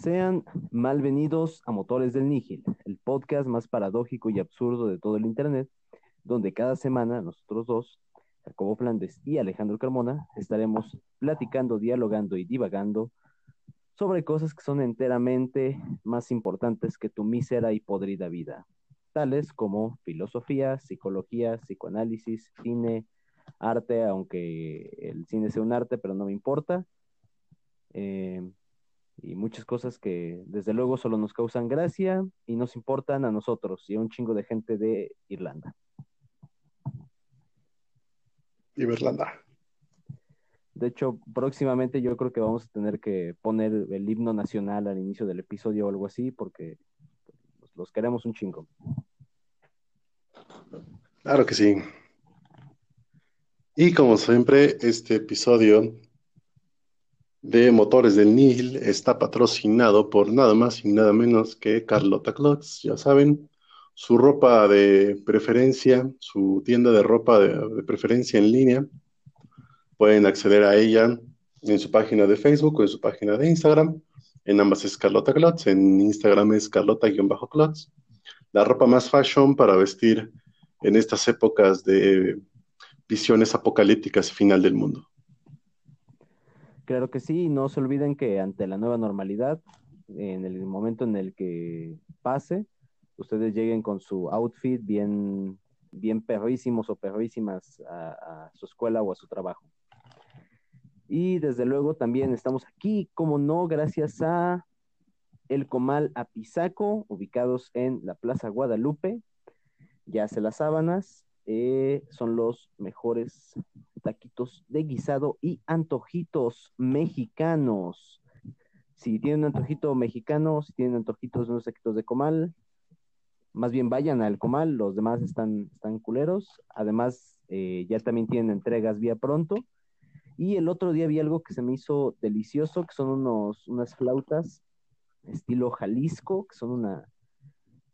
Sean malvenidos a Motores del Nígil, el podcast más paradójico y absurdo de todo el Internet, donde cada semana nosotros dos, Jacobo Flandes y Alejandro Carmona, estaremos platicando, dialogando y divagando sobre cosas que son enteramente más importantes que tu mísera y podrida vida, tales como filosofía, psicología, psicoanálisis, cine, arte, aunque el cine sea un arte, pero no me importa. Eh, y muchas cosas que desde luego solo nos causan gracia y nos importan a nosotros y a un chingo de gente de Irlanda. Irlanda. De hecho, próximamente yo creo que vamos a tener que poner el himno nacional al inicio del episodio o algo así, porque los queremos un chingo. Claro que sí. Y como siempre, este episodio de Motores del Nil está patrocinado por nada más y nada menos que Carlota Clothes, ya saben, su ropa de preferencia, su tienda de ropa de, preferencia en línea. Pueden acceder a ella en su página de Facebook o en su página de Instagram. En ambas es Carlota Clothes, en Instagram es Carlota-Clothes. La ropa más fashion para vestir en estas épocas de visiones apocalípticas final del mundo. Claro que sí, no se olviden que ante la nueva normalidad, en el momento en el que pase, ustedes lleguen con su outfit bien, bien perrísimos o perrísimas a, su escuela o a su trabajo. Y desde luego también estamos aquí, como no, gracias a El Comal Apizaco, ubicados en la Plaza Guadalupe. Ya hace las sábanas, eh, son los mejores taquitos de guisado y antojitos mexicanos. Si tienen un antojito mexicano, si tienen antojitos de unos taquitos de comal, más bien vayan al comal, los demás están, están culeros. Además, eh, ya también tienen entregas vía pronto. Y el otro día vi algo que se me hizo delicioso, que son unos, unas flautas estilo Jalisco, que son una,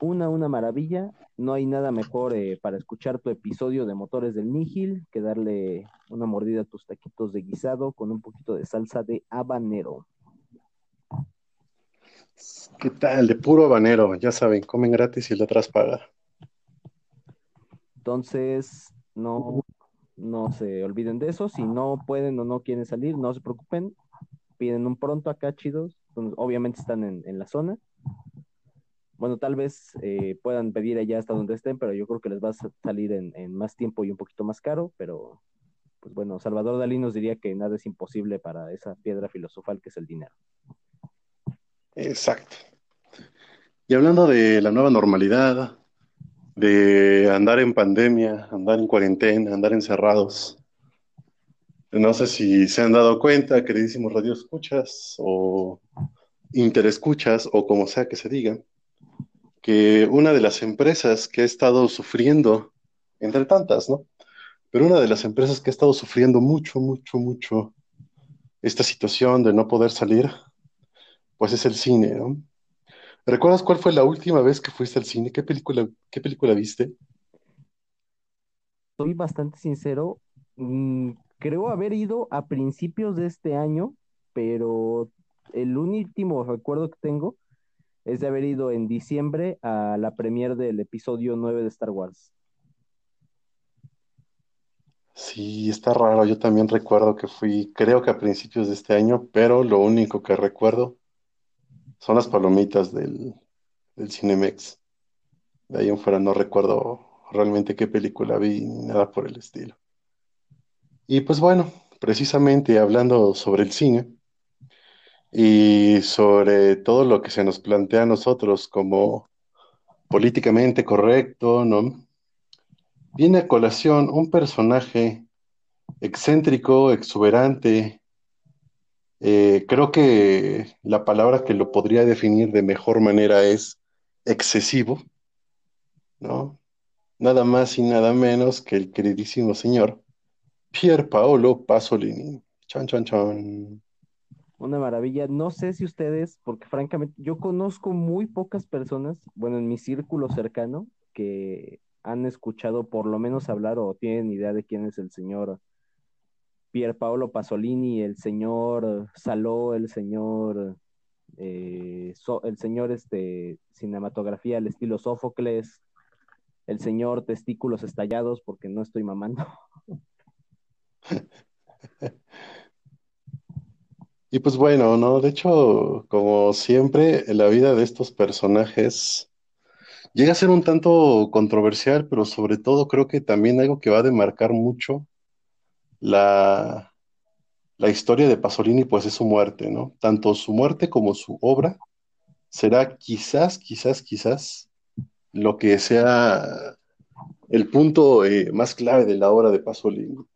una, una maravilla. No hay nada mejor eh, para escuchar tu episodio de Motores del Nígil que darle una mordida a tus taquitos de guisado con un poquito de salsa de habanero. ¿Qué tal? De puro habanero, ya saben, comen gratis y el atrás paga. Entonces, no, no se olviden de eso. Si no pueden o no quieren salir, no se preocupen. Piden un pronto acá, chidos. Obviamente están en, en la zona bueno, tal vez eh, puedan pedir allá hasta donde estén, pero yo creo que les va a salir en, más tiempo y un poquito más caro, pero pues bueno, Salvador Dalí nos diría que nada es imposible para esa piedra filosofal que es el dinero. Exacto. Y hablando de la nueva normalidad, de andar en pandemia, andar en cuarentena, andar encerrados, no sé si se han dado cuenta, queridísimos radioescuchas o interescuchas o como sea que se diga, que una de las empresas que ha estado sufriendo, entre tantas, ¿no? Pero una de las empresas que ha estado sufriendo mucho, mucho, mucho esta situación de no poder salir, pues es el cine, ¿no? ¿Recuerdas cuál fue la última vez que fuiste al cine? ¿Qué película, qué película viste? Soy bastante sincero, mm, creo haber ido a principios de este año, pero el último recuerdo que tengo es de haber ido en diciembre a la premiere del episodio 9 de Star Wars. Sí, está raro. Yo también recuerdo que fui, creo que a principios de este año, pero lo único que recuerdo son las palomitas del, del Cinemex. De ahí en fuera no recuerdo realmente qué película vi ni nada por el estilo. Y pues bueno, precisamente hablando sobre el cine, y sobre todo lo que se nos plantea a nosotros como políticamente correcto, ¿no? Viene a colación un personaje excéntrico, exuberante. Eh, creo que la palabra que lo podría definir de mejor manera es excesivo, ¿no? Nada más y nada menos que el queridísimo señor Pier Paolo Pasolini. Chan, chan, chan una maravilla. No sé si ustedes, porque francamente yo conozco muy pocas personas, bueno, en mi círculo cercano, que han escuchado por lo menos hablar o tienen idea de quién es el señor Pier Paolo Pasolini, el señor Saló, el señor eh, el señor este, cinematografía al estilo Sófocles, el señor testículos estallados, porque no estoy mamando. Y pues bueno, ¿no? De hecho, como siempre, la vida de estos personajes llega a ser un tanto controversial, pero sobre todo creo que también algo que va a demarcar mucho la, la historia de Pasolini, pues es su muerte, ¿no? Tanto su muerte como su obra será quizás, quizás, quizás lo que sea el punto eh, más clave de la obra de Pasolini.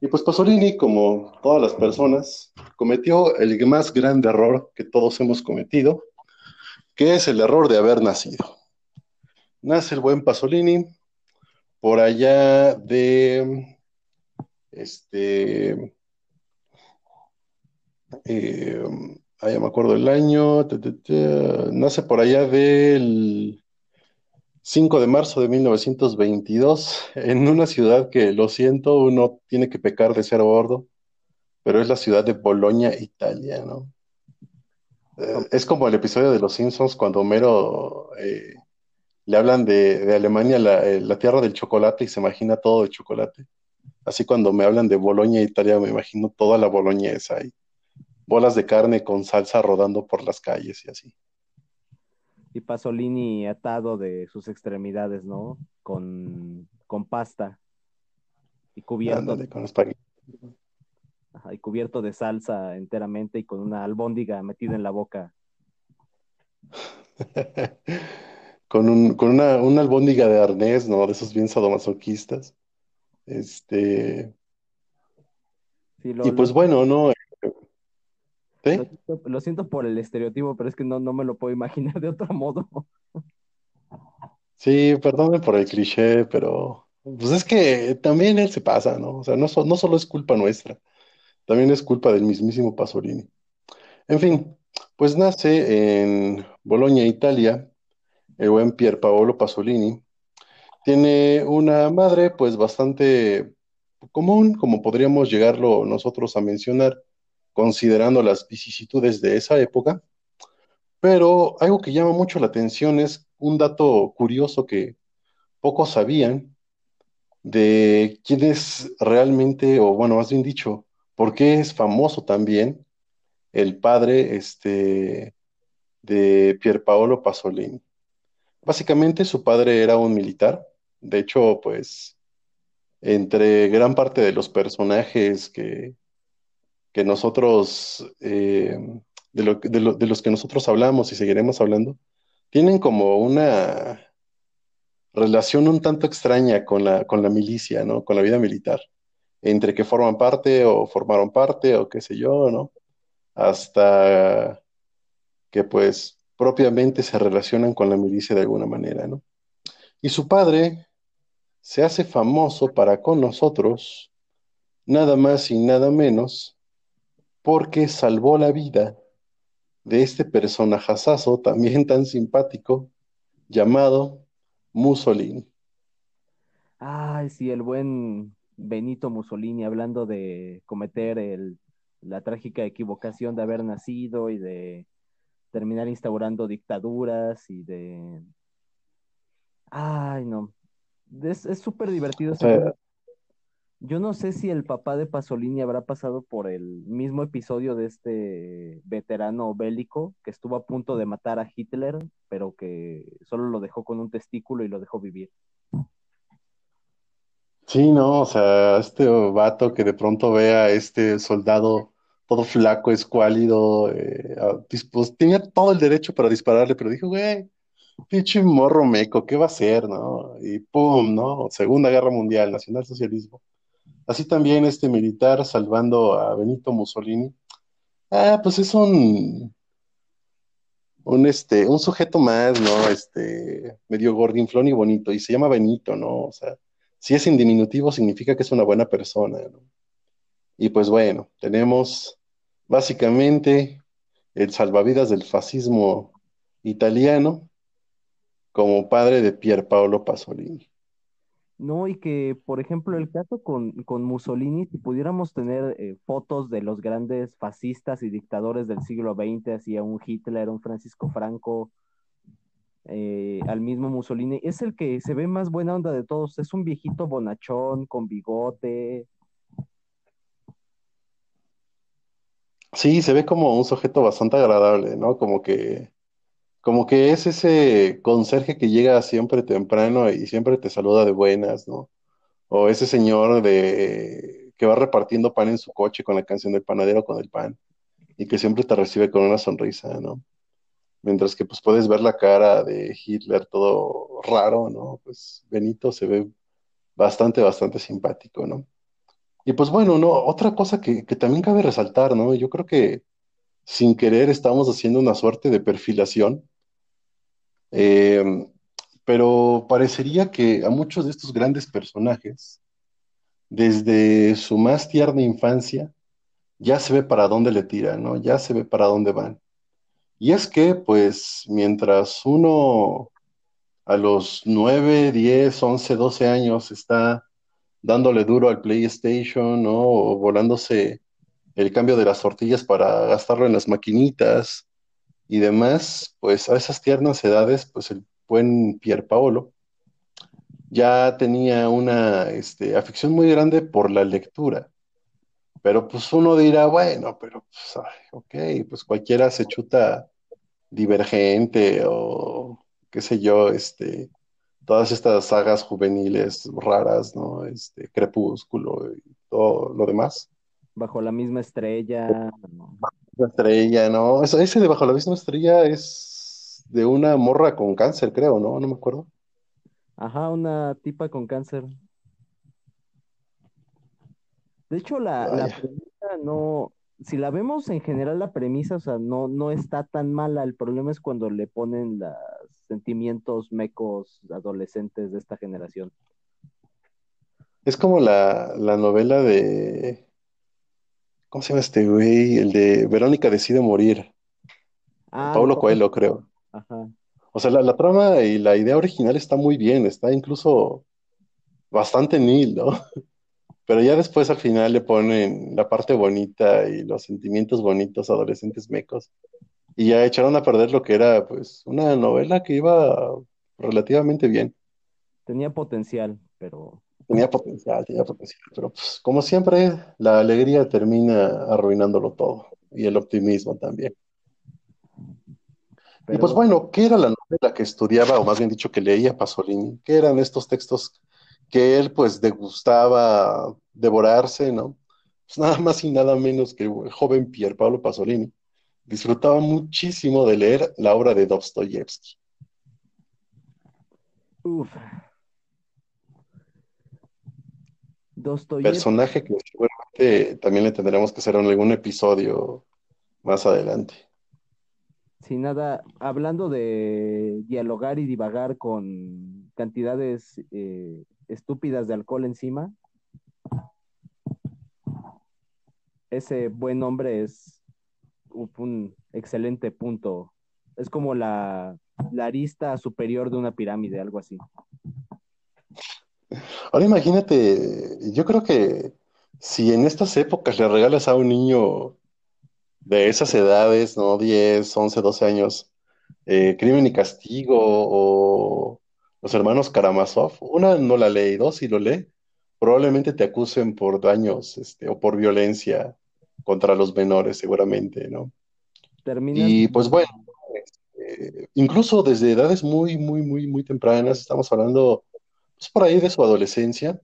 Y pues Pasolini, como todas las personas, cometió el más grande error que todos hemos cometido, que es el error de haber nacido. Nace el buen Pasolini por allá de este eh, ah, ya me acuerdo el año, nace por allá del 5 de marzo de 1922, en una ciudad que, lo siento, uno tiene que pecar de ser bordo, pero es la ciudad de Bolonia, Italia, ¿no? Eh, es como el episodio de Los Simpsons cuando Homero eh, le hablan de, Alemania, la, la, tierra del chocolate, y se imagina todo de chocolate. Así cuando me hablan de Bolonia, Italia, me imagino toda la Bolonia esa ahí bolas de carne con salsa rodando por las calles y así. Y Pasolini atado de sus extremidades, ¿no? Con, con pasta y cubierto. con y cubierto de salsa enteramente y con una albóndiga metida en la boca. con, un, con una, una, albóndiga de arnés, ¿no? De esos bien sadomasoquistas. Este. y pues bueno, ¿no? Lo, siento, por el estereotipo, pero es que no, no me lo puedo imaginar de otro modo. Sí, perdónme por el cliché, pero pues es que también él se pasa, ¿no? O sea, no, no solo es culpa nuestra, también es culpa del mismísimo Pasolini. En fin, pues nace en Bolonia, Italia, el buen Pier Paolo Pasolini. Tiene una madre, pues bastante común, como podríamos llegarlo nosotros a mencionar considerando las vicisitudes de esa época. Pero algo que llama mucho la atención es un dato curioso que pocos sabían de quién es realmente, o bueno, más bien dicho, por qué es famoso también el padre este, de Pierpaolo Pasolini. Básicamente su padre era un militar, de hecho, pues entre gran parte de los personajes que, que nosotros, eh, de, de, los que nosotros hablamos y seguiremos hablando, tienen como una relación un tanto extraña con la, con la milicia, ¿no? Con la vida militar, entre que forman parte o formaron parte o qué sé yo, ¿no? Hasta que pues propiamente se relacionan con la milicia de alguna manera, ¿no? Y su padre se hace famoso para con nosotros, nada más y nada menos porque salvó la vida de este personajazazo también tan simpático llamado Mussolini. Ay, sí, el buen Benito Mussolini hablando de cometer el, la trágica equivocación de haber nacido y de terminar instaurando dictaduras y de... Ay, no. Es súper divertido. Yo no sé si el papá de Pasolini habrá pasado por el mismo episodio de este veterano bélico que estuvo a punto de matar a Hitler, pero que solo lo dejó con un testículo y lo dejó vivir. Sí, no, o sea, este vato que de pronto ve a este soldado todo flaco, escuálido, eh, pues tenía todo el derecho para dispararle, pero dijo, güey, pinche morro meco, ¿qué va a hacer, no? Y pum, ¿no? Segunda Guerra Mundial, nacionalsocialismo. Así también este militar salvando a Benito Mussolini. Ah, pues es un, un, este, un sujeto más, ¿no? Este, medio gordinflón y bonito, y se llama Benito, ¿no? O sea, si es en diminutivo significa que es una buena persona, ¿no? Y pues bueno, tenemos básicamente el salvavidas del fascismo italiano como padre de Pier Paolo Pasolini. No, y que, por ejemplo, el caso con, con Mussolini, si pudiéramos tener eh, fotos de los grandes fascistas y dictadores del siglo XX, así a un Hitler, un Francisco Franco, eh, al mismo Mussolini, es el que se ve más buena onda de todos. Es un viejito bonachón, con bigote. Sí, se ve como un sujeto bastante agradable, ¿no? Como que, como que es ese conserje que llega siempre temprano y siempre te saluda de buenas, ¿no? O ese señor de que va repartiendo pan en su coche con la canción del panadero con el pan y que siempre te recibe con una sonrisa, ¿no? Mientras que pues puedes ver la cara de Hitler todo raro, ¿no? Pues Benito se ve bastante, bastante simpático, ¿no? Y pues bueno, ¿no? Otra cosa que, que también cabe resaltar, ¿no? Yo creo que sin querer estamos haciendo una suerte de perfilación, eh, pero parecería que a muchos de estos grandes personajes, desde su más tierna infancia, ya se ve para dónde le tiran, ¿no? Ya se ve para dónde van. Y es que, pues, mientras uno a los 9, 10, 11, 12 años está dándole duro al PlayStation, ¿no? O volándose el cambio de las tortillas para gastarlo en las maquinitas y demás, pues a esas tiernas edades, pues el buen Pier Paolo ya tenía una este, afición muy grande por la lectura. Pero pues uno dirá, bueno, pero pues, ok, pues cualquiera se chuta Divergente o qué sé yo, este, todas estas sagas juveniles raras, ¿no? Este, Crepúsculo y todo lo demás. Bajo la misma estrella. La estrella, ¿no? ese de Bajo la misma estrella es de una morra con cáncer, creo, ¿no? No me acuerdo. Ajá, una tipa con cáncer. De hecho, la, la premisa no, si la vemos en general la premisa, o sea, no, no está tan mala. El problema es cuando le ponen los sentimientos mecos adolescentes de esta generación. Es como la, la novela de. ¿Cómo se llama este güey? El de Verónica decide morir. Ah, Pablo Coelho, creo. Ajá. O sea, la, la, trama y la idea original está muy bien, está incluso bastante nil, ¿no? Pero ya después al final le ponen la parte bonita y los sentimientos bonitos adolescentes mecos. Y ya echaron a perder lo que era pues una novela que iba relativamente bien. Tenía potencial, pero... Tenía potencial, tenía potencial. Pero pues como siempre, la alegría termina arruinándolo todo. Y el optimismo también. Y pues bueno, ¿qué era la novela que estudiaba, o más bien dicho, que leía Pasolini? ¿Qué eran estos textos que él pues degustaba devorarse, ¿no? Pues nada más y nada menos que el joven Pier Paolo Pasolini disfrutaba muchísimo de leer la obra de Dostoyevsky. Uf. Dostoyevsky. Personaje que seguramente también le tendremos que hacer en algún episodio más adelante. Sin nada, hablando de dialogar y divagar con cantidades eh, estúpidas de alcohol encima, ese buen hombre es un excelente punto. Es como la, la arista superior de una pirámide, algo así. Ahora imagínate, yo creo que si en estas épocas le regalas a un niño de esas edades, ¿no? 10, 11, 12 años, eh, Crimen y Castigo o los hermanos Karamazov, una no la lee y dos si lo lee, probablemente te acusen por daños este, o por violencia contra los menores, seguramente, ¿no? Y pues bueno, este, incluso desde edades muy, muy, muy, muy tempranas, estamos hablando pues, por ahí de su adolescencia,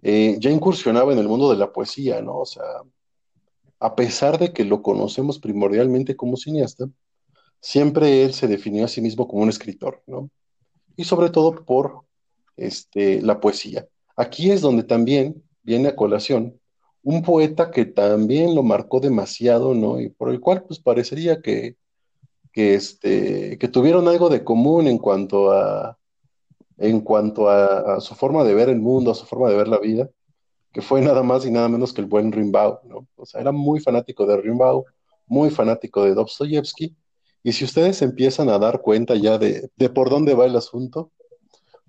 eh, ya incursionaba en el mundo de la poesía, ¿no? O sea, a pesar de que lo conocemos primordialmente como cineasta, siempre él se definió a sí mismo como un escritor, ¿no? Y sobre todo por este, la poesía. Aquí es donde también viene a colación un poeta que también lo marcó demasiado, ¿no? Y por el cual pues parecería que, que, este, que tuvieron algo de común en cuanto a, en cuanto a, su forma de ver el mundo, a su forma de ver la vida, que fue nada más y nada menos que el buen Rimbaud. O sea, era muy fanático de Rimbaud, muy fanático de Dostoyevsky, y si ustedes empiezan a dar cuenta ya de, de por dónde va el asunto,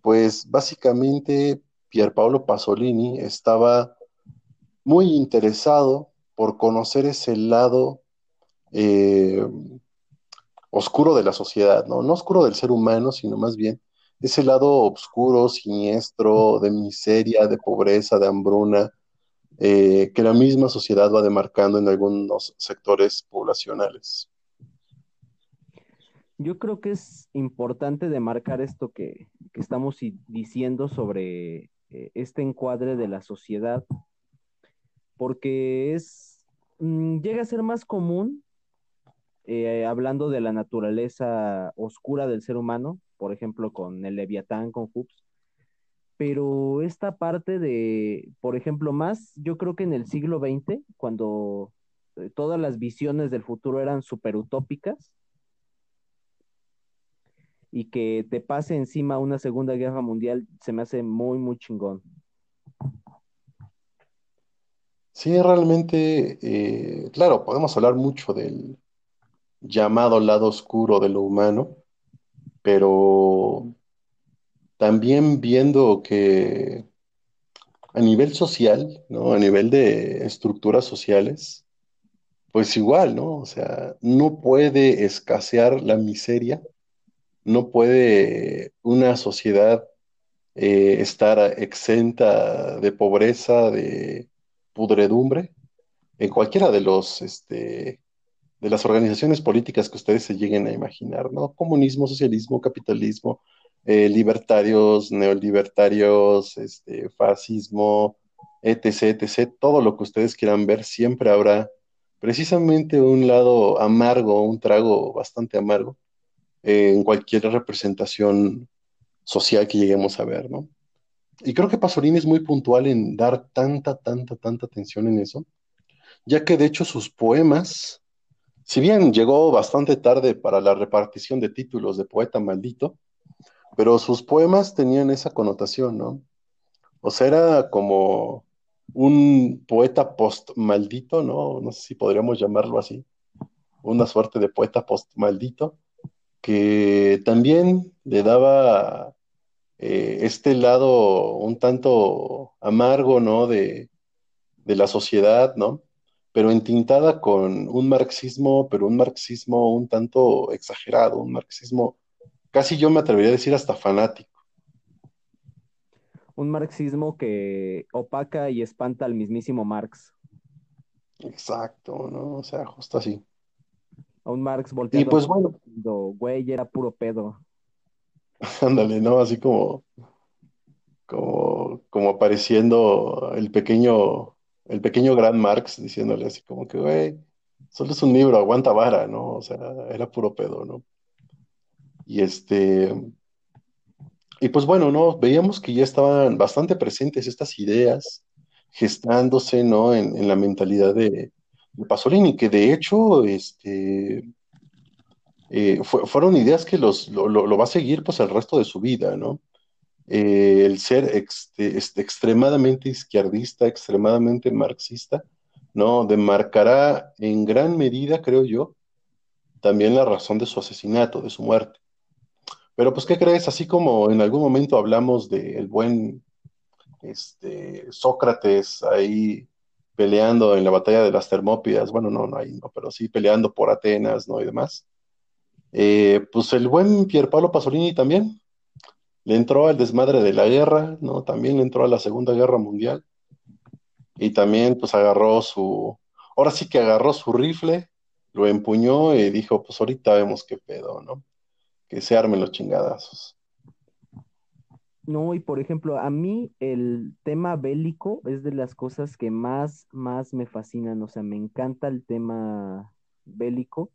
pues básicamente Pierpaolo Pasolini estaba muy interesado por conocer ese lado eh, oscuro de la sociedad, ¿no? No oscuro del ser humano, sino más bien ese lado oscuro, siniestro, de miseria, de pobreza, de hambruna, eh, que la misma sociedad va demarcando en algunos sectores poblacionales. Yo creo que es importante demarcar esto que, que estamos diciendo sobre eh, este encuadre de la sociedad, porque es, mm, llega a ser más común, eh, hablando de la naturaleza oscura del ser humano, por ejemplo, con el Leviatán, con Hoops, pero esta parte de, por ejemplo, más, yo creo que en el siglo XX, cuando eh, todas las visiones del futuro eran súper utópicas, y que te pase encima una segunda guerra mundial se me hace muy, muy chingón. Sí, realmente, eh, claro, podemos hablar mucho del llamado lado oscuro de lo humano, pero también viendo que a nivel social, ¿no? A nivel de estructuras sociales, pues igual, ¿no? O sea, no puede escasear la miseria no puede una sociedad eh, estar exenta de pobreza, de pudredumbre, en cualquiera de los este, de las organizaciones políticas que ustedes se lleguen a imaginar, ¿no? Comunismo, socialismo, capitalismo, eh, libertarios, neolibertarios, este, fascismo, etc., etc., todo lo que ustedes quieran ver, siempre habrá precisamente un lado amargo, un trago bastante amargo, en cualquier representación social que lleguemos a ver, ¿no? Y creo que Pasolini es muy puntual en dar tanta, tanta, tanta atención en eso, ya que de hecho sus poemas, si bien llegó bastante tarde para la repartición de títulos de poeta maldito, pero sus poemas tenían esa connotación, ¿no? O sea, era como un poeta post maldito, ¿no? No sé si podríamos llamarlo así, una suerte de poeta post maldito, que también le daba eh, este lado un tanto amargo, ¿no? De, la sociedad, ¿no? Pero entintada con un marxismo, pero un marxismo un tanto exagerado, un marxismo, casi yo me atrevería a decir hasta fanático. Un marxismo que opaca y espanta al mismísimo Marx. Exacto, ¿no? O sea, justo así a un Marx volteando. Y pues bueno. Güey, era puro pedo. Ándale, ¿no? Así como, como, como apareciendo el pequeño, el pequeño gran Marx diciéndole así como que, güey, solo es un libro, aguanta vara, ¿no? O sea, era puro pedo, ¿no? Y este, y pues bueno, ¿no? Veíamos que ya estaban bastante presentes estas ideas gestándose, ¿no? En, en la mentalidad de, de Pasolini, que de hecho este, eh, fueron ideas que los, lo, va a seguir pues el resto de su vida, ¿no? Eh, el ser extremadamente izquierdista, extremadamente marxista, ¿no? Demarcará en gran medida, creo yo, también la razón de su asesinato, de su muerte. Pero pues, ¿qué crees? Así como en algún momento hablamos del buen este, Sócrates ahí peleando en la batalla de las Termópidas, bueno, no, no hay, no, pero sí peleando por Atenas, ¿no? Y demás. Eh, pues el buen Pierpaolo Pasolini también le entró al desmadre de la guerra, ¿no? También le entró a la Segunda Guerra Mundial. Y también, pues agarró su, ahora sí que agarró su rifle, lo empuñó y dijo, pues ahorita vemos qué pedo, ¿no? Que se armen los chingadazos. No, y por ejemplo, a mí el tema bélico es de las cosas que más, más me fascinan. O sea, me encanta el tema bélico,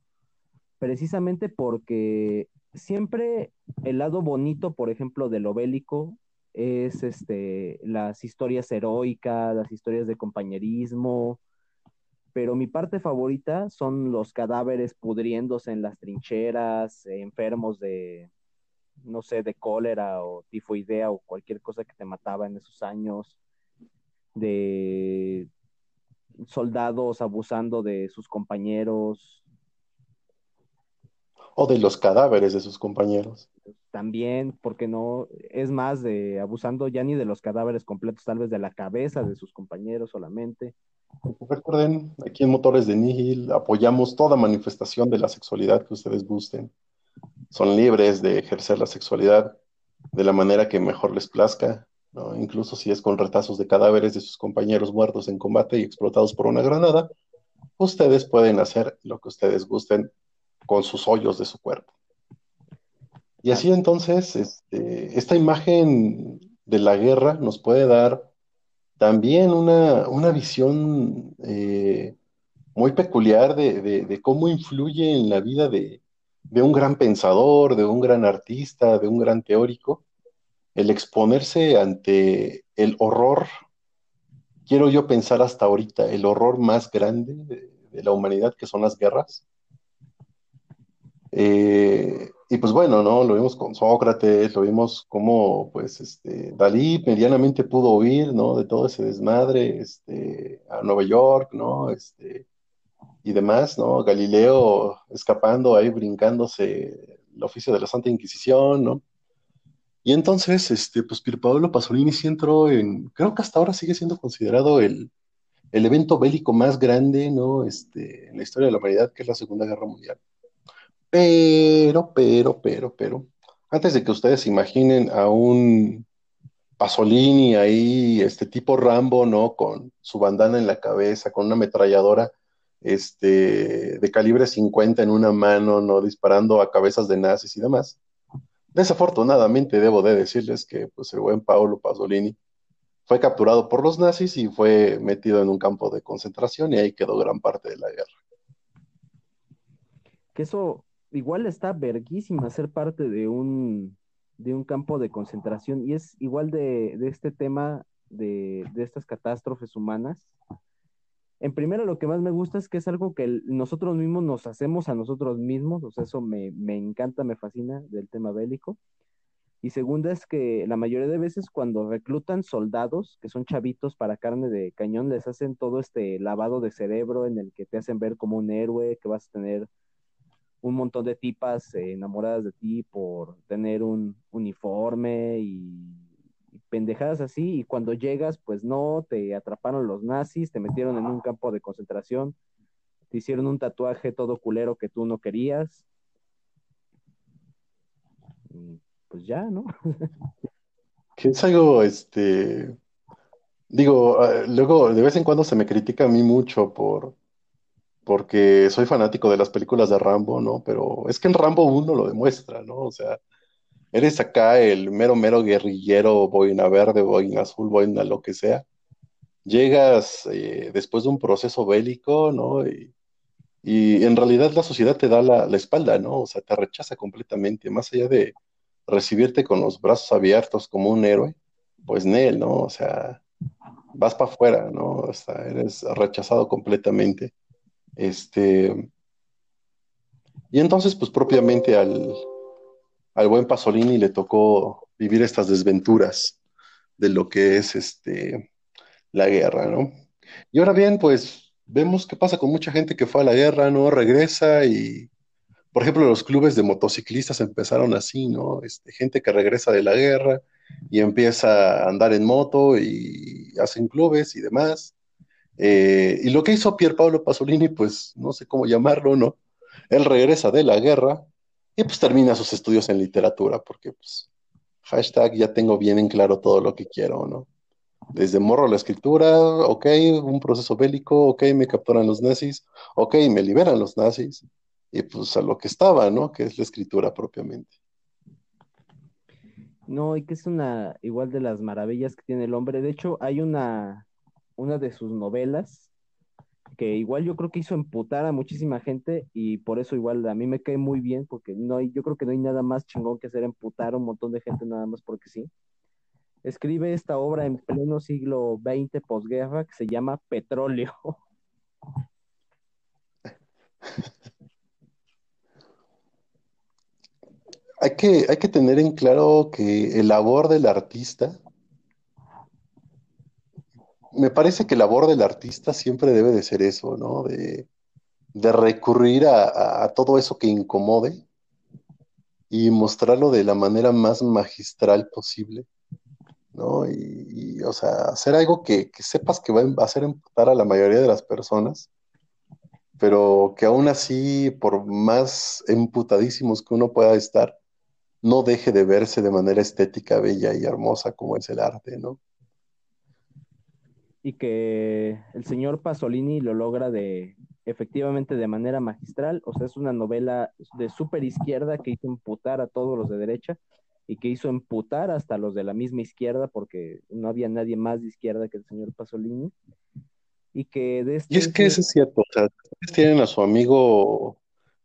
precisamente porque siempre el lado bonito, por ejemplo, de lo bélico es este, las historias heroicas, las historias de compañerismo, pero mi parte favorita son los cadáveres pudriéndose en las trincheras, enfermos de, no sé, de cólera o tifoidea o cualquier cosa que te mataba en esos años, de soldados abusando de sus compañeros. O de los cadáveres de sus compañeros. también, porque no, es más de abusando ya ni de los cadáveres completos, tal vez de la cabeza de sus compañeros solamente. Recuerden, aquí en Motores de Nihil apoyamos toda manifestación de la sexualidad que ustedes gusten. Son libres de ejercer la sexualidad de la manera que mejor les plazca, incluso si es con retazos de cadáveres de sus compañeros muertos en combate y explotados por una granada, ustedes pueden hacer lo que ustedes gusten con sus hoyos de su cuerpo. Y así entonces, este, esta imagen de la guerra nos puede dar también una, visión eh, muy peculiar de, cómo influye en la vida de, un gran pensador, de un gran artista, de un gran teórico, el exponerse ante el horror, quiero yo pensar hasta ahorita, el horror más grande de, la humanidad, que son las guerras. Eh, y pues bueno, ¿no? Lo vimos con Sócrates, lo vimos como, pues, este, Dalí medianamente pudo huir, ¿no? De todo ese desmadre, este, a Nueva York, ¿no? Este, y demás, ¿no? Galileo escapando ahí, brincándose el oficio de la Santa Inquisición, ¿no? Y entonces, este, pues, Pierpaolo Pasolini sí entró en, creo que hasta ahora sigue siendo considerado el, el evento bélico más grande, ¿no? Este, en la historia de la humanidad, que es la Segunda Guerra Mundial. Pero, pero, pero, pero, antes de que ustedes imaginen a un Pasolini ahí, este tipo Rambo, ¿no? Con su bandana en la cabeza, con una ametralladora este, de calibre 50 en una mano, ¿no? Disparando a cabezas de nazis y demás. Desafortunadamente debo de decirles que pues, el buen Paolo Pasolini fue capturado por los nazis y fue metido en un campo de concentración y ahí quedó gran parte de la guerra. Que eso igual está verguísima ser parte de un, de un campo de concentración y es igual de, este tema de, estas catástrofes humanas. En primero, lo que más me gusta es que es algo que nosotros mismos nos hacemos a nosotros mismos, o sea, eso me, me encanta, me fascina del tema bélico. Y segunda es que la mayoría de veces cuando reclutan soldados, que son chavitos para carne de cañón, les hacen todo este lavado de cerebro en el que te hacen ver como un héroe, que vas a tener un montón de tipas eh, enamoradas de ti por tener un uniforme y, pendejadas así, y cuando llegas, pues no, te atraparon los nazis, te metieron en un campo de concentración, te hicieron un tatuaje todo culero que tú no querías. pues ya, ¿no? que es algo, este, digo, ah, luego de vez en cuando se me critica a mí mucho por porque soy fanático de las películas de Rambo, ¿no? Pero es que en Rambo 1 lo demuestra, ¿no? O sea, eres acá el mero, mero guerrillero, boina verde, boina azul, boina lo que sea. Llegas eh, después de un proceso bélico, ¿no? Y, en realidad la sociedad te da la, espalda, ¿no? O sea, te rechaza completamente, más allá de recibirte con los brazos abiertos como un héroe, pues Nel, ¿no? O sea, vas para afuera, ¿no? O sea, eres rechazado completamente. Este, y entonces, pues propiamente al, al buen Pasolini le tocó vivir estas desventuras de lo que es este, la guerra, ¿no? Y ahora bien, pues vemos qué pasa con mucha gente que fue a la guerra, ¿no? Regresa y, por ejemplo, los clubes de motociclistas empezaron así, ¿no? Este, gente que regresa de la guerra y empieza a andar en moto y hacen clubes y demás. Eh, y lo que hizo Pier Paolo Pasolini, pues no sé cómo llamarlo, ¿no? Él regresa de la guerra y pues termina sus estudios en literatura, porque pues hashtag ya tengo bien en claro todo lo que quiero, ¿no? Desde morro la escritura, ok, un proceso bélico, ok, me capturan los nazis, ok, me liberan los nazis, y pues a lo que estaba, ¿no? Que es la escritura propiamente. No, y que es una, igual de las maravillas que tiene el hombre. De hecho, hay una, una de sus novelas, que igual yo creo que hizo emputar a muchísima gente y por eso igual a mí me cae muy bien, porque no yo creo que no hay nada más chingón que hacer emputar a un montón de gente nada más porque sí. Escribe esta obra en pleno siglo XX posguerra que se llama Petróleo. Hay que, hay que tener en claro que el labor del artista me parece que la labor del artista siempre debe de ser eso, ¿no? De, recurrir a, todo eso que incomode y mostrarlo de la manera más magistral posible, ¿no? Y, o sea, hacer algo que, sepas que va a hacer emputar a la mayoría de las personas, pero que aún así, por más emputadísimos que uno pueda estar, no deje de verse de manera estética, bella y hermosa como es el arte, ¿no? Y que el señor Pasolini lo logra de, efectivamente de manera magistral, o sea, es una novela de súper izquierda que hizo emputar a todos los de derecha y que hizo emputar hasta los de la misma izquierda porque no había nadie más de izquierda que el señor Pasolini. Y que de este Y es que eso es cierto, o sea, tienen a su amigo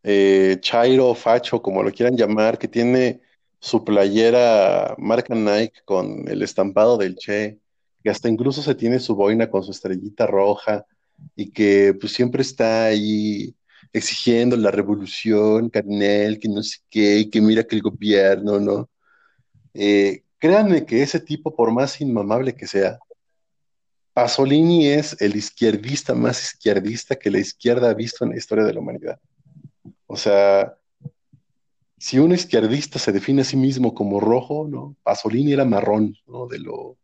eh, Chairo, Facho, como lo quieran llamar, que tiene su playera marca Nike con el estampado del Che, que hasta incluso se tiene su boina con su estrellita roja, y que pues siempre está ahí exigiendo la revolución, carnel, que no sé qué, que mira que el gobierno, ¿no? Eh, créanme que ese tipo, por más inmamable que sea, Pasolini es el izquierdista más izquierdista que la izquierda ha visto en la historia de la humanidad. O sea, si un izquierdista se define a sí mismo como rojo, ¿no? Pasolini era marrón, ¿no? De lo,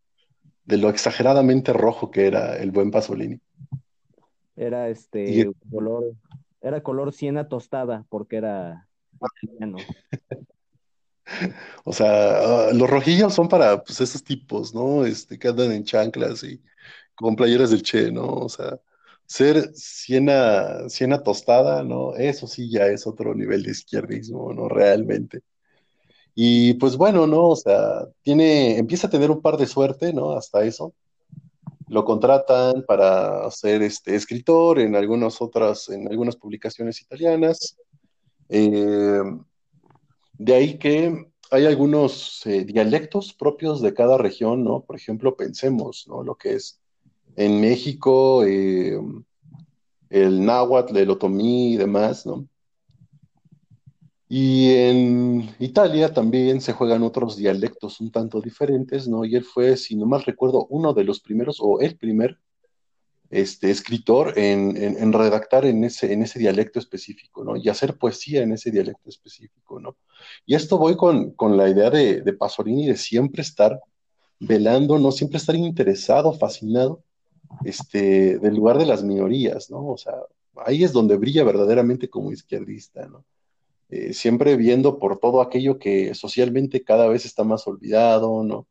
de lo exageradamente rojo que era el buen Pasolini. Era este color, era color siena tostada porque era O sea, ah, los rojillos son para pues, esos tipos, ¿no? Este, que andan en chanclas y con playeras del Che, ¿no? O sea, ser siena, siena tostada, ¿no? Eso sí ya es otro nivel de izquierdismo, ¿no? Realmente. Y pues bueno, ¿no? O sea, tiene, empieza a tener un par de suerte, ¿no? Hasta eso lo contratan para ser este, escritor en algunas otras, en algunas publicaciones italianas. Eh, de ahí que hay algunos eh, dialectos propios de cada región, ¿no? Por ejemplo, pensemos, ¿no? Lo que es en México, eh, el náhuatl, el otomí y demás, ¿no? Y en Italia también se juegan otros dialectos un tanto diferentes, ¿no? Y él fue, si no mal recuerdo, uno de los primeros o el primer este, escritor en, redactar en ese, en ese dialecto específico, ¿no? Y hacer poesía en ese dialecto específico, ¿no? Y esto voy con, la idea de, de, Pasolini de siempre estar velando, ¿no? Siempre estar interesado, fascinado, este, del lugar de las minorías, ¿no? O sea, ahí es donde brilla verdaderamente como izquierdista, ¿no? Eh, siempre viendo por todo aquello que socialmente cada vez está más olvidado, ¿no?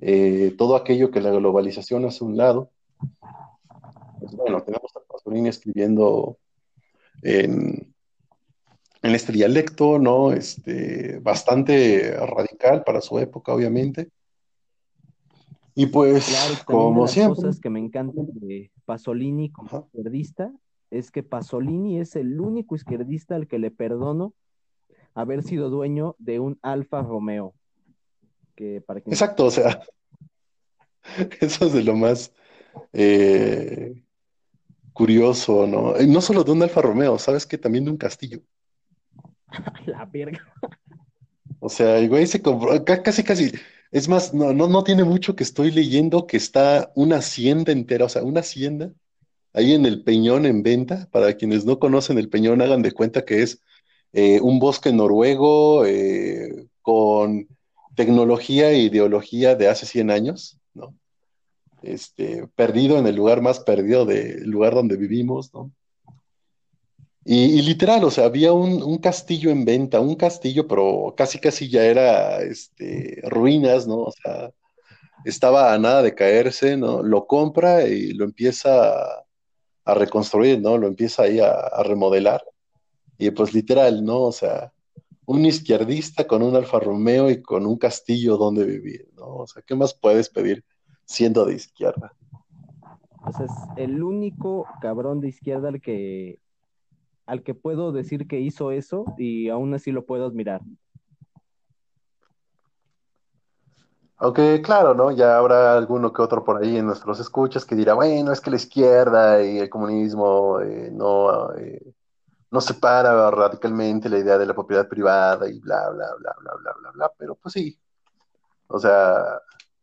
Eh, todo aquello que la globalización hace a un lado. Pues bueno, tenemos a Pasolini escribiendo en, este dialecto, ¿no? Este, bastante radical para su época, obviamente. Y pues, como las siempre. cosas que me encantan de Pasolini como izquierdista es que Pasolini es el único izquierdista al que le perdono haber sido dueño de un Alfa Romeo. Que para Exacto, o sea, eso es de lo más eh, curioso, ¿no? no solo de un Alfa Romeo, ¿sabes que También de un castillo. La verga. O sea, el güey se compró, casi, casi, es más, no, no, no tiene mucho que estoy leyendo que está una hacienda entera, o sea, una hacienda ahí en el Peñón en venta. Para quienes no conocen el Peñón, hagan de cuenta que es eh, un bosque noruego eh, con tecnología e ideología de hace 100 años, ¿no? Este, perdido en el lugar más perdido del lugar donde vivimos, ¿no? Y, literal, o sea, había un, castillo en venta, un castillo, pero casi casi ya era este, ruinas, ¿no? O sea, estaba a nada de caerse, ¿no? Lo compra y lo empieza a, reconstruir, ¿no? Lo empieza ahí a remodelar. Y pues literal, ¿no? O sea, un izquierdista con un Alfa Romeo y con un castillo donde vivir, ¿no? O sea, ¿qué más puedes pedir siendo de izquierda? O sea, es el único cabrón de izquierda al que al que puedo decir que hizo eso y aún así lo puedo admirar. Aunque claro, ¿no? Ya habrá alguno que otro por ahí en nuestros escuchas que dirá, bueno, es que la izquierda y el comunismo eh, no, eh, no separa radicalmente la idea de la propiedad privada y bla, bla, bla, bla, bla, bla, bla, pero pues sí. O sea,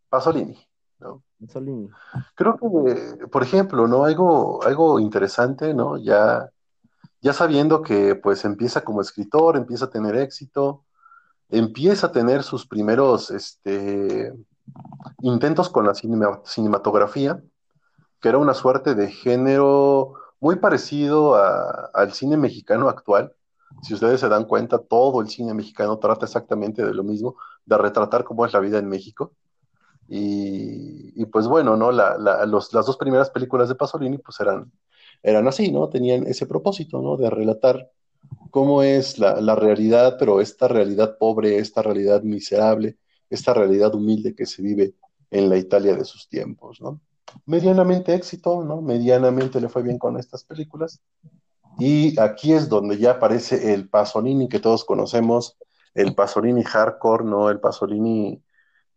Pasolini, ¿no? Pasolini. Creo que, por ejemplo, ¿no? Algo, algo interesante, ¿no? Ya, ya sabiendo que pues empieza como escritor, empieza a tener éxito, empieza a tener sus primeros este, intentos con la cinematografía, que era una suerte de género muy parecido al cine mexicano actual. Si ustedes se dan cuenta, todo el cine mexicano trata exactamente de lo mismo, de retratar cómo es la vida en México. Y, pues bueno, ¿no? La, las dos primeras películas de Pasolini pues eran, eran así, ¿no? Tenían ese propósito, ¿no? De relatar cómo es la, la, realidad, pero esta realidad pobre, esta realidad miserable, esta realidad humilde que se vive en la Italia de sus tiempos, ¿no? Medianamente éxito, ¿no? Medianamente le fue bien con estas películas. Y aquí es donde ya aparece el Pasolini que todos conocemos, el Pasolini hardcore, ¿no? El Pasolini,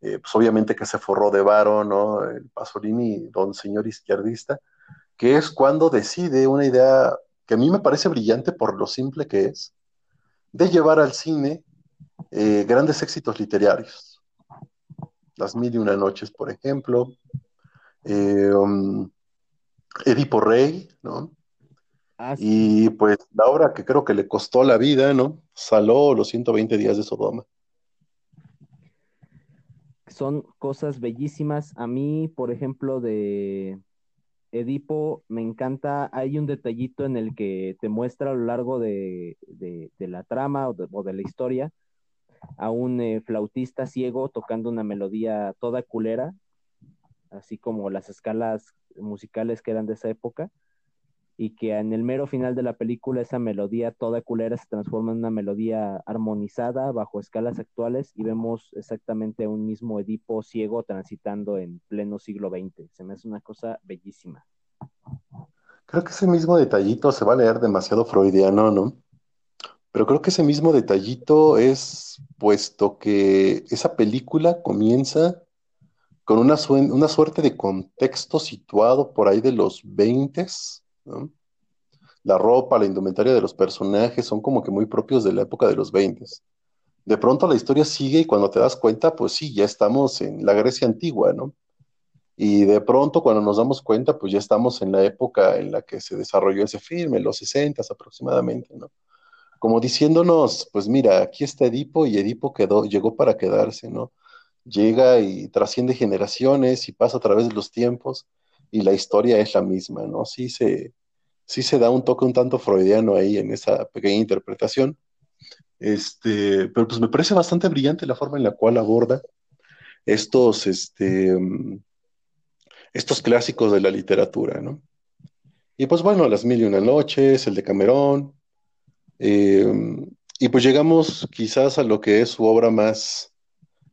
eh, pues obviamente que se forró de varo, ¿no? El Pasolini, don señor izquierdista, que es cuando decide una idea que a mí me parece brillante por lo simple que es, de llevar al cine eh, grandes éxitos literarios. Las Mil y Una Noches, por ejemplo, eh, um, Edipo Rey, ¿no? Ah, y pues la obra que creo que le costó la vida, ¿no? Saló los 120 días de Sodoma. Son cosas bellísimas. A mí, por ejemplo, de, Edipo, me encanta, hay un detallito en el que te muestra a lo largo de, la trama o de, la historia a un eh, flautista ciego tocando una melodía toda culera, así como las escalas musicales que eran de esa época, y que en el mero final de la película esa melodía toda culera se transforma en una melodía armonizada bajo escalas actuales y vemos exactamente un mismo Edipo ciego transitando en pleno siglo XX. Se me hace una cosa bellísima. Creo que ese mismo detallito se va a leer demasiado freudiano, ¿no? Pero creo que ese mismo detallito es puesto que esa película comienza con una, una suerte de contexto situado por ahí de los 20 la ropa, la indumentaria de los personajes son como que muy propios de la época de los 20 De pronto la historia sigue y cuando te das cuenta, pues sí, ya estamos en la Grecia antigua, ¿no? Y de pronto cuando nos damos cuenta, pues ya estamos en la época en la que se desarrolló ese filme, los 60 aproximadamente, ¿no? Como diciéndonos, pues mira, aquí está Edipo y Edipo quedó, llegó para quedarse, ¿no? Llega y trasciende generaciones y pasa a través de los tiempos y la historia es la misma, ¿no? Sí se, sí se da un toque un tanto freudiano ahí en esa pequeña interpretación. Este, pero pues me parece bastante brillante la forma en la cual aborda estos, este, estos clásicos de la literatura, ¿no? Y pues bueno, Las Mil y Una Noches, el de Camerón, em, y pues llegamos quizás a lo que es su obra más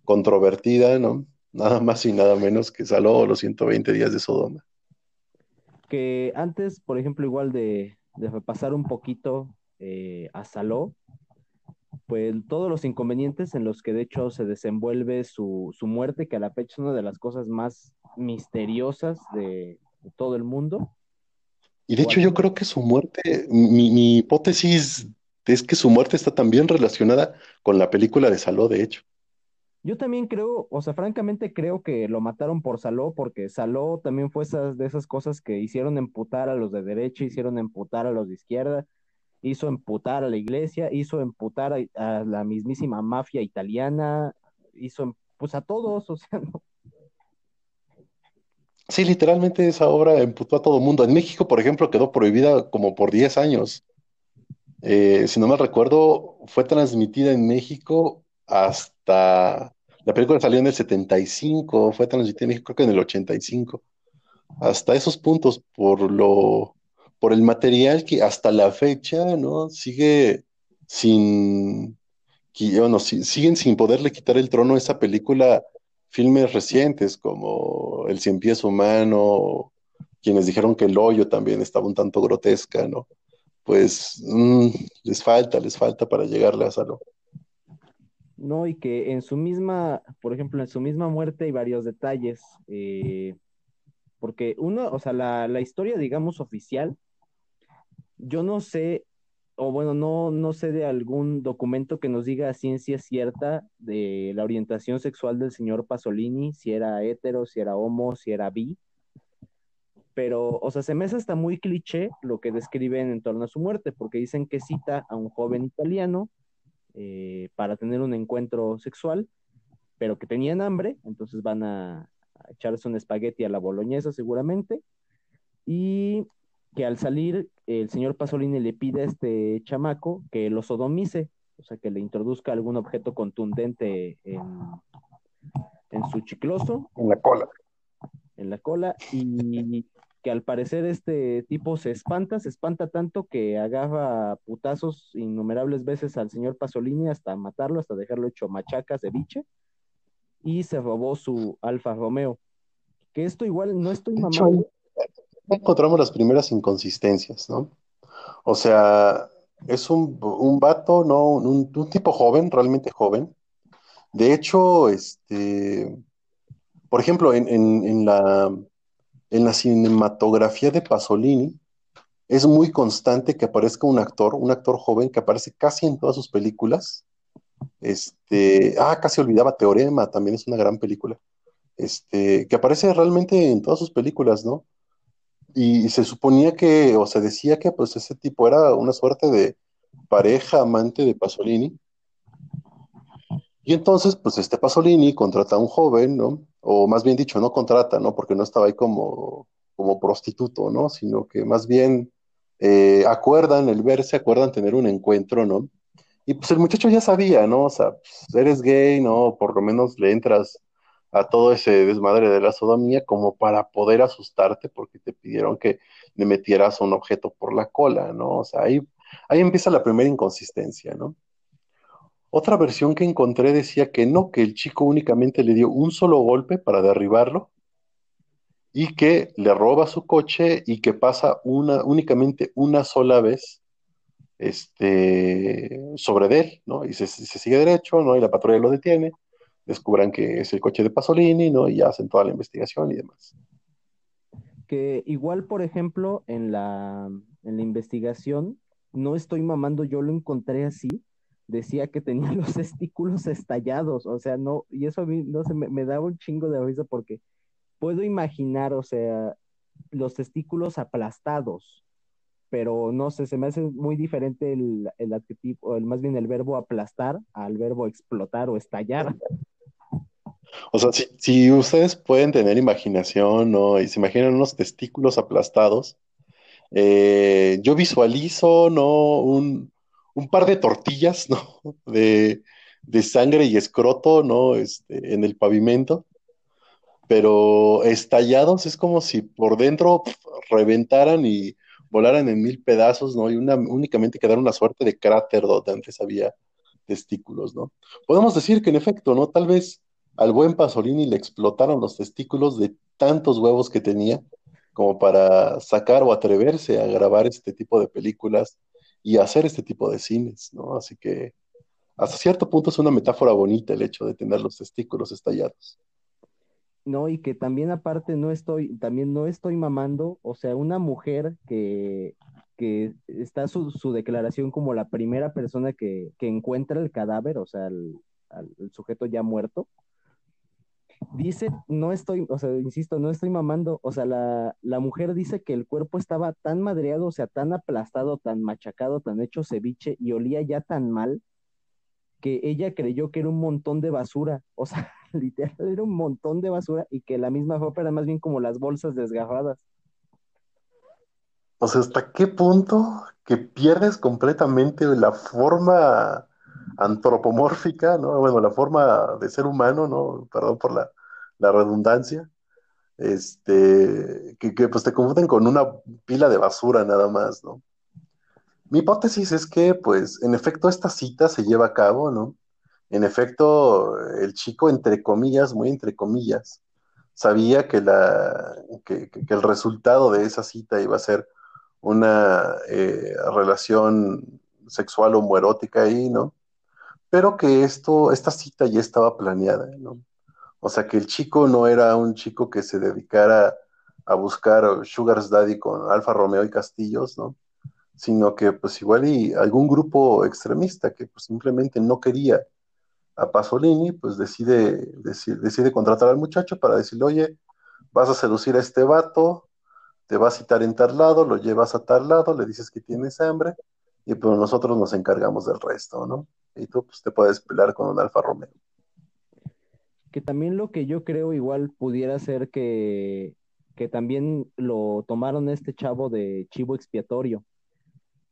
controvertida, ¿no? Nada más y nada menos que Saló los 120 días de Sodoma que antes, por ejemplo, igual de, repasar un poquito eh, a Saló, pues todos los inconvenientes en los que de hecho se desenvuelve su, muerte, que a la fecha es una de las cosas más misteriosas de, todo el mundo. Y de hecho yo creo que su muerte, mi, mi, hipótesis es que su muerte está también relacionada con la película de Saló, de hecho. Yo también creo, o sea, francamente creo que lo mataron por Saló, porque Saló también fue esas, de esas cosas que hicieron emputar a los de derecha, hicieron emputar a los de izquierda, hizo emputar a la iglesia, hizo emputar a, la mismísima mafia italiana, hizo pues a todos, o sea, no. Sí, literalmente esa obra emputó a todo mundo. En México, por ejemplo, quedó prohibida como por 10 años. Eh, si no me recuerdo, fue transmitida en México hasta la película salió en el 75, fue transmitida en México creo que en el 85. Hasta esos puntos, por lo, por el material que hasta la fecha, ¿no? Sigue sin, bueno, siguen sin poderle quitar el trono a esa película, filmes recientes como El Cien Pies Humano, quienes dijeron que El Hoyo también estaba un tanto grotesca, ¿no? Pues mm, les falta, les falta para llegarle a Salón. ¿No? Y que en su misma, por ejemplo, en su misma muerte hay varios detalles, eh, porque uno, o sea, la, la, historia, digamos, oficial, yo no sé, o bueno, no, no sé de algún documento que nos diga ciencia cierta de la orientación sexual del señor Pasolini, si era hetero, si era homo, si era bi, pero, o sea, se me hace hasta muy cliché lo que describen en torno a su muerte, porque dicen que cita a un joven italiano eh, para tener un encuentro sexual, pero que tenían hambre, entonces van a, a echarse un espagueti a la boloñesa seguramente, y que al salir el señor Pasolini le pide a este chamaco que lo sodomice, o sea, que le introduzca algún objeto contundente en, en su chicloso. En la cola. En la cola, y que al parecer este tipo se espanta, se espanta tanto que agarra putazos innumerables veces al señor Pasolini hasta matarlo, hasta dejarlo hecho machacas de biche, y se robó su Alfa Romeo. Que esto igual no estoy mamando. Encontramos las primeras inconsistencias, ¿no? O sea, es un, un vato, ¿no? Un, un tipo joven, realmente joven. De hecho, este, por ejemplo, en, en, en la en la cinematografía de Pasolini es muy constante que aparezca un actor, un actor joven que aparece casi en todas sus películas. Este, ah, casi olvidaba Teorema, también es una gran película. Este, que aparece realmente en todas sus películas, ¿no? Y, se suponía que, o se decía que pues ese tipo era una suerte de pareja amante de Pasolini. Y entonces, pues este Pasolini contrata a un joven, ¿no? O más bien dicho, no contrata, ¿no? Porque no estaba ahí como, como prostituto, ¿no? Sino que más bien eh, acuerdan el verse, acuerdan tener un encuentro, ¿no? Y pues el muchacho ya sabía, ¿no? O sea, pues, eres gay, ¿no? Por lo menos le entras a todo ese desmadre de la sodomía como para poder asustarte porque te pidieron que le metieras un objeto por la cola, ¿no? O sea, ahí, ahí empieza la primera inconsistencia, ¿no? Otra versión que encontré decía que no, que el chico únicamente le dio un solo golpe para derribarlo y que le roba su coche y que pasa una, únicamente una sola vez este, sobre él, ¿no? Y se, sigue derecho, ¿no? Y la patrulla lo detiene, descubran que es el coche de Pasolini, ¿no? Y hacen toda la investigación y demás. Que igual, por ejemplo, en la, en la investigación, no estoy mamando, yo lo encontré así, decía que tenía los testículos estallados, o sea, no, y eso a mí, no sé, me, me daba un chingo de risa porque puedo imaginar, o sea, los testículos aplastados, pero no sé, se me hace muy diferente el, el adjetivo, el, más bien el verbo aplastar al verbo explotar o estallar. O sea, si, si ustedes pueden tener imaginación, ¿no? Y se imaginan unos testículos aplastados, eh, yo visualizo, ¿no? Un, un par de tortillas, ¿no? De, sangre y escroto, ¿no? Este, en el pavimento. Pero estallados es como si por dentro reventaran y volaran en mil pedazos, ¿no? Y una, únicamente quedara una suerte de cráter donde antes había testículos, ¿no? Podemos decir que en efecto, ¿no? Tal vez al buen Pasolini le explotaron los testículos de tantos huevos que tenía como para sacar o atreverse a grabar este tipo de películas y hacer este tipo de cines, ¿no? Así que hasta cierto punto es una metáfora bonita el hecho de tener los testículos estallados. No, y que también aparte no estoy, también no estoy mamando, o sea, una mujer que, que está su, su declaración como la primera persona que, que encuentra el cadáver, o sea, el, el sujeto ya muerto, dice, no estoy, o sea, insisto, no estoy mamando, o sea, la, la, mujer dice que el cuerpo estaba tan madreado, o sea, tan aplastado, tan machacado, tan hecho ceviche y olía ya tan mal que ella creyó que era un montón de basura, o sea, literal era un montón de basura y que la misma ropa era más bien como las bolsas desgarradas. O sea, ¿hasta qué punto que pierdes completamente la forma antropomórfica, ¿no? Bueno, la forma de ser humano, ¿no? Perdón por la, redundancia. Este, que, pues te confunden con una pila de basura nada más, ¿no? Mi hipótesis es que, pues, en efecto, esta cita se lleva a cabo, ¿no? En efecto, el chico, entre comillas, muy entre comillas, sabía que, la, que el resultado de esa cita iba a ser una eh, relación sexual homoerótica ahí, ¿no? pero que esto, esta cita ya estaba planeada, ¿no? O sea, que el chico no era un chico que se dedicara a buscar Sugar's Daddy con Alfa Romeo y Castillos, ¿no? Sino que pues igual y algún grupo extremista que pues simplemente no quería a Pasolini, pues decide, decide, decide contratar al muchacho para decirle, oye, vas a seducir a este vato, te va a citar en tal lado, lo llevas a tal lado, le dices que tienes hambre, y pues nosotros nos encargamos del resto, ¿no? y tú pues, te puedes pelear con un Alfa Romeo. Que también lo que yo creo igual pudiera ser que, que también lo tomaron este chavo de chivo expiatorio,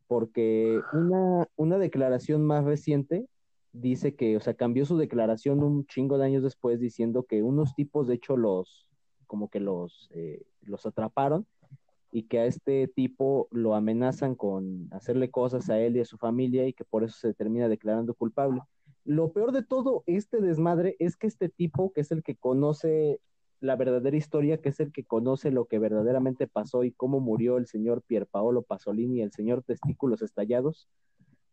porque una, una declaración más reciente dice que, o sea, cambió su declaración un chingo de años después diciendo que unos tipos, de hecho, los, como que los, eh, los atraparon y que a este tipo lo amenazan con hacerle cosas a él y a su familia y que por eso se termina declarando culpable. Lo peor de todo este desmadre es que este tipo, que es el que conoce la verdadera historia, que es el que conoce lo que verdaderamente pasó y cómo murió el señor Pierpaolo Pasolini el señor Testículos Estallados,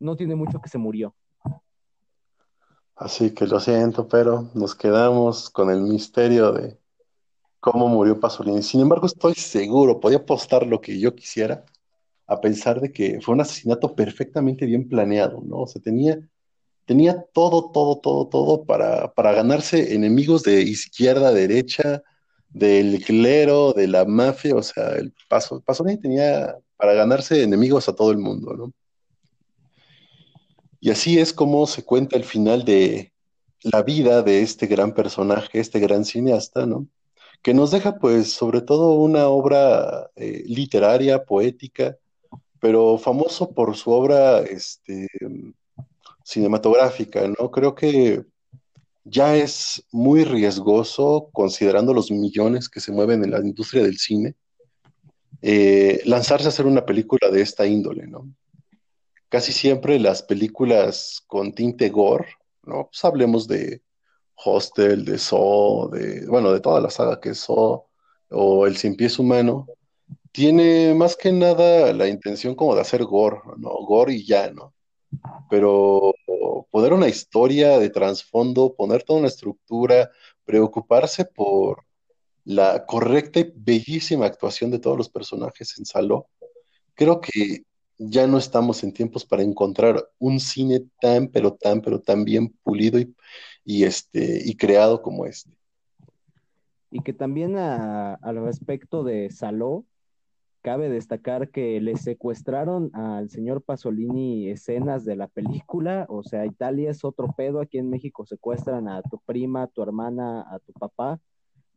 no tiene mucho que se murió. Así que lo siento, pero nos quedamos con el misterio de cómo murió Pasolini. Sin embargo, estoy seguro, podía apostar lo que yo quisiera, a pensar de que fue un asesinato perfectamente bien planeado, ¿no? O tenía, tenía todo, todo, todo, todo para, para ganarse enemigos de izquierda, derecha, del clero, de la mafia, o sea, el Pasolini tenía para ganarse enemigos a todo el mundo, ¿no? Y así es como se cuenta el final de la vida de este gran personaje, este gran cineasta, ¿no? Que nos deja, pues, sobre todo una obra eh, literaria, poética, pero famoso por su obra este, cinematográfica, ¿no? Creo que ya es muy riesgoso, considerando los millones que se mueven en la industria del cine, eh, lanzarse a hacer una película de esta índole, ¿no? casi siempre las películas con tinte gore, ¿no? Pues hablemos de Hostel, de Saw, de, bueno, de toda la saga que es Saw, o El Cien Pies Humano, tiene más que nada la intención como de hacer gore, ¿no? Gore y ya, ¿no? Pero poner una historia de trasfondo, poner toda una estructura, preocuparse por la correcta y bellísima actuación de todos los personajes en Saló, creo que ya no estamos en tiempos para encontrar un cine tan, pero tan, pero tan bien pulido y, este, y creado como este. Y que también al respecto de Saló, cabe destacar que le secuestraron al señor Pasolini escenas de la película, o sea, Italia es otro pedo, aquí en México secuestran a tu prima, a tu hermana, a tu papá,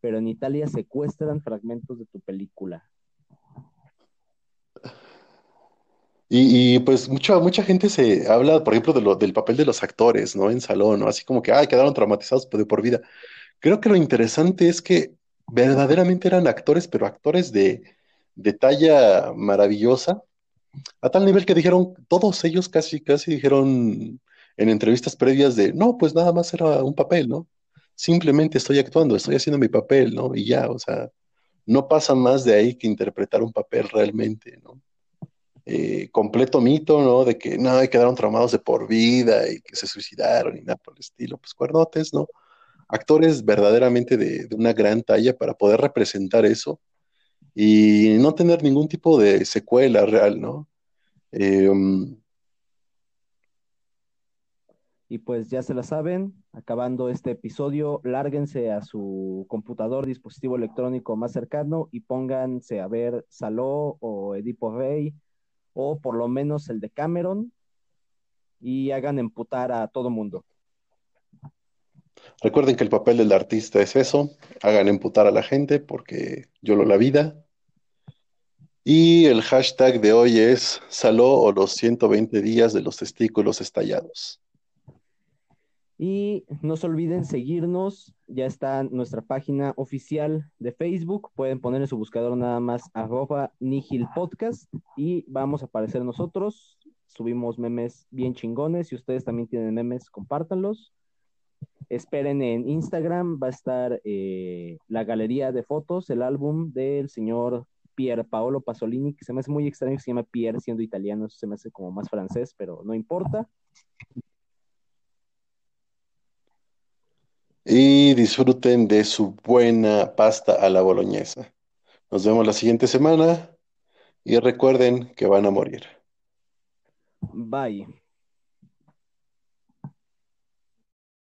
pero en Italia secuestran fragmentos de tu película. Y, pues mucha, mucha gente se habla, por ejemplo, de lo, del papel de los actores, ¿no? En salón, ¿no? Así como que, ay, quedaron traumatizados de por vida. Creo que lo interesante es que verdaderamente eran actores, pero actores de, de talla maravillosa, a tal nivel que dijeron, todos ellos casi, casi dijeron en entrevistas previas de, no, pues nada más era un papel, ¿no? Simplemente estoy actuando, estoy haciendo mi papel, ¿no? Y ya, o sea, no pasa más de ahí que interpretar un papel realmente, ¿no? Eh, completo mito, ¿no? De que no, quedaron traumados de por vida y que se suicidaron y nada por el estilo. Pues cuernotes, ¿no? Actores verdaderamente de, una gran talla para poder representar eso y no tener ningún tipo de secuela real, ¿no? Eh, um, y pues ya se la saben, acabando este episodio, lárguense a su computador, dispositivo electrónico más cercano y pónganse a ver Saló o Edipo Rey o por lo menos el de Cameron, y hagan emputar a todo mundo. Recuerden que el papel del artista es eso, hagan emputar a la gente porque yo lo la vida. Y el hashtag de hoy es Saló o los 120 días de los testículos estallados. Y no se olviden seguirnos, ya está nuestra página oficial de Facebook, pueden poner en su buscador nada más arroba Podcast y vamos a aparecer nosotros, subimos memes bien chingones, si ustedes también tienen memes, compártanlos. Esperen en Instagram, va a estar eh, la galería de fotos, el álbum del señor Pier Paolo Pasolini, que se me hace muy extraño que se llama Pierre siendo italiano, se me hace como más francés, pero no importa. y disfruten de su buena pasta a la boloñesa. Nos vemos la siguiente semana y recuerden que van a morir. Bye.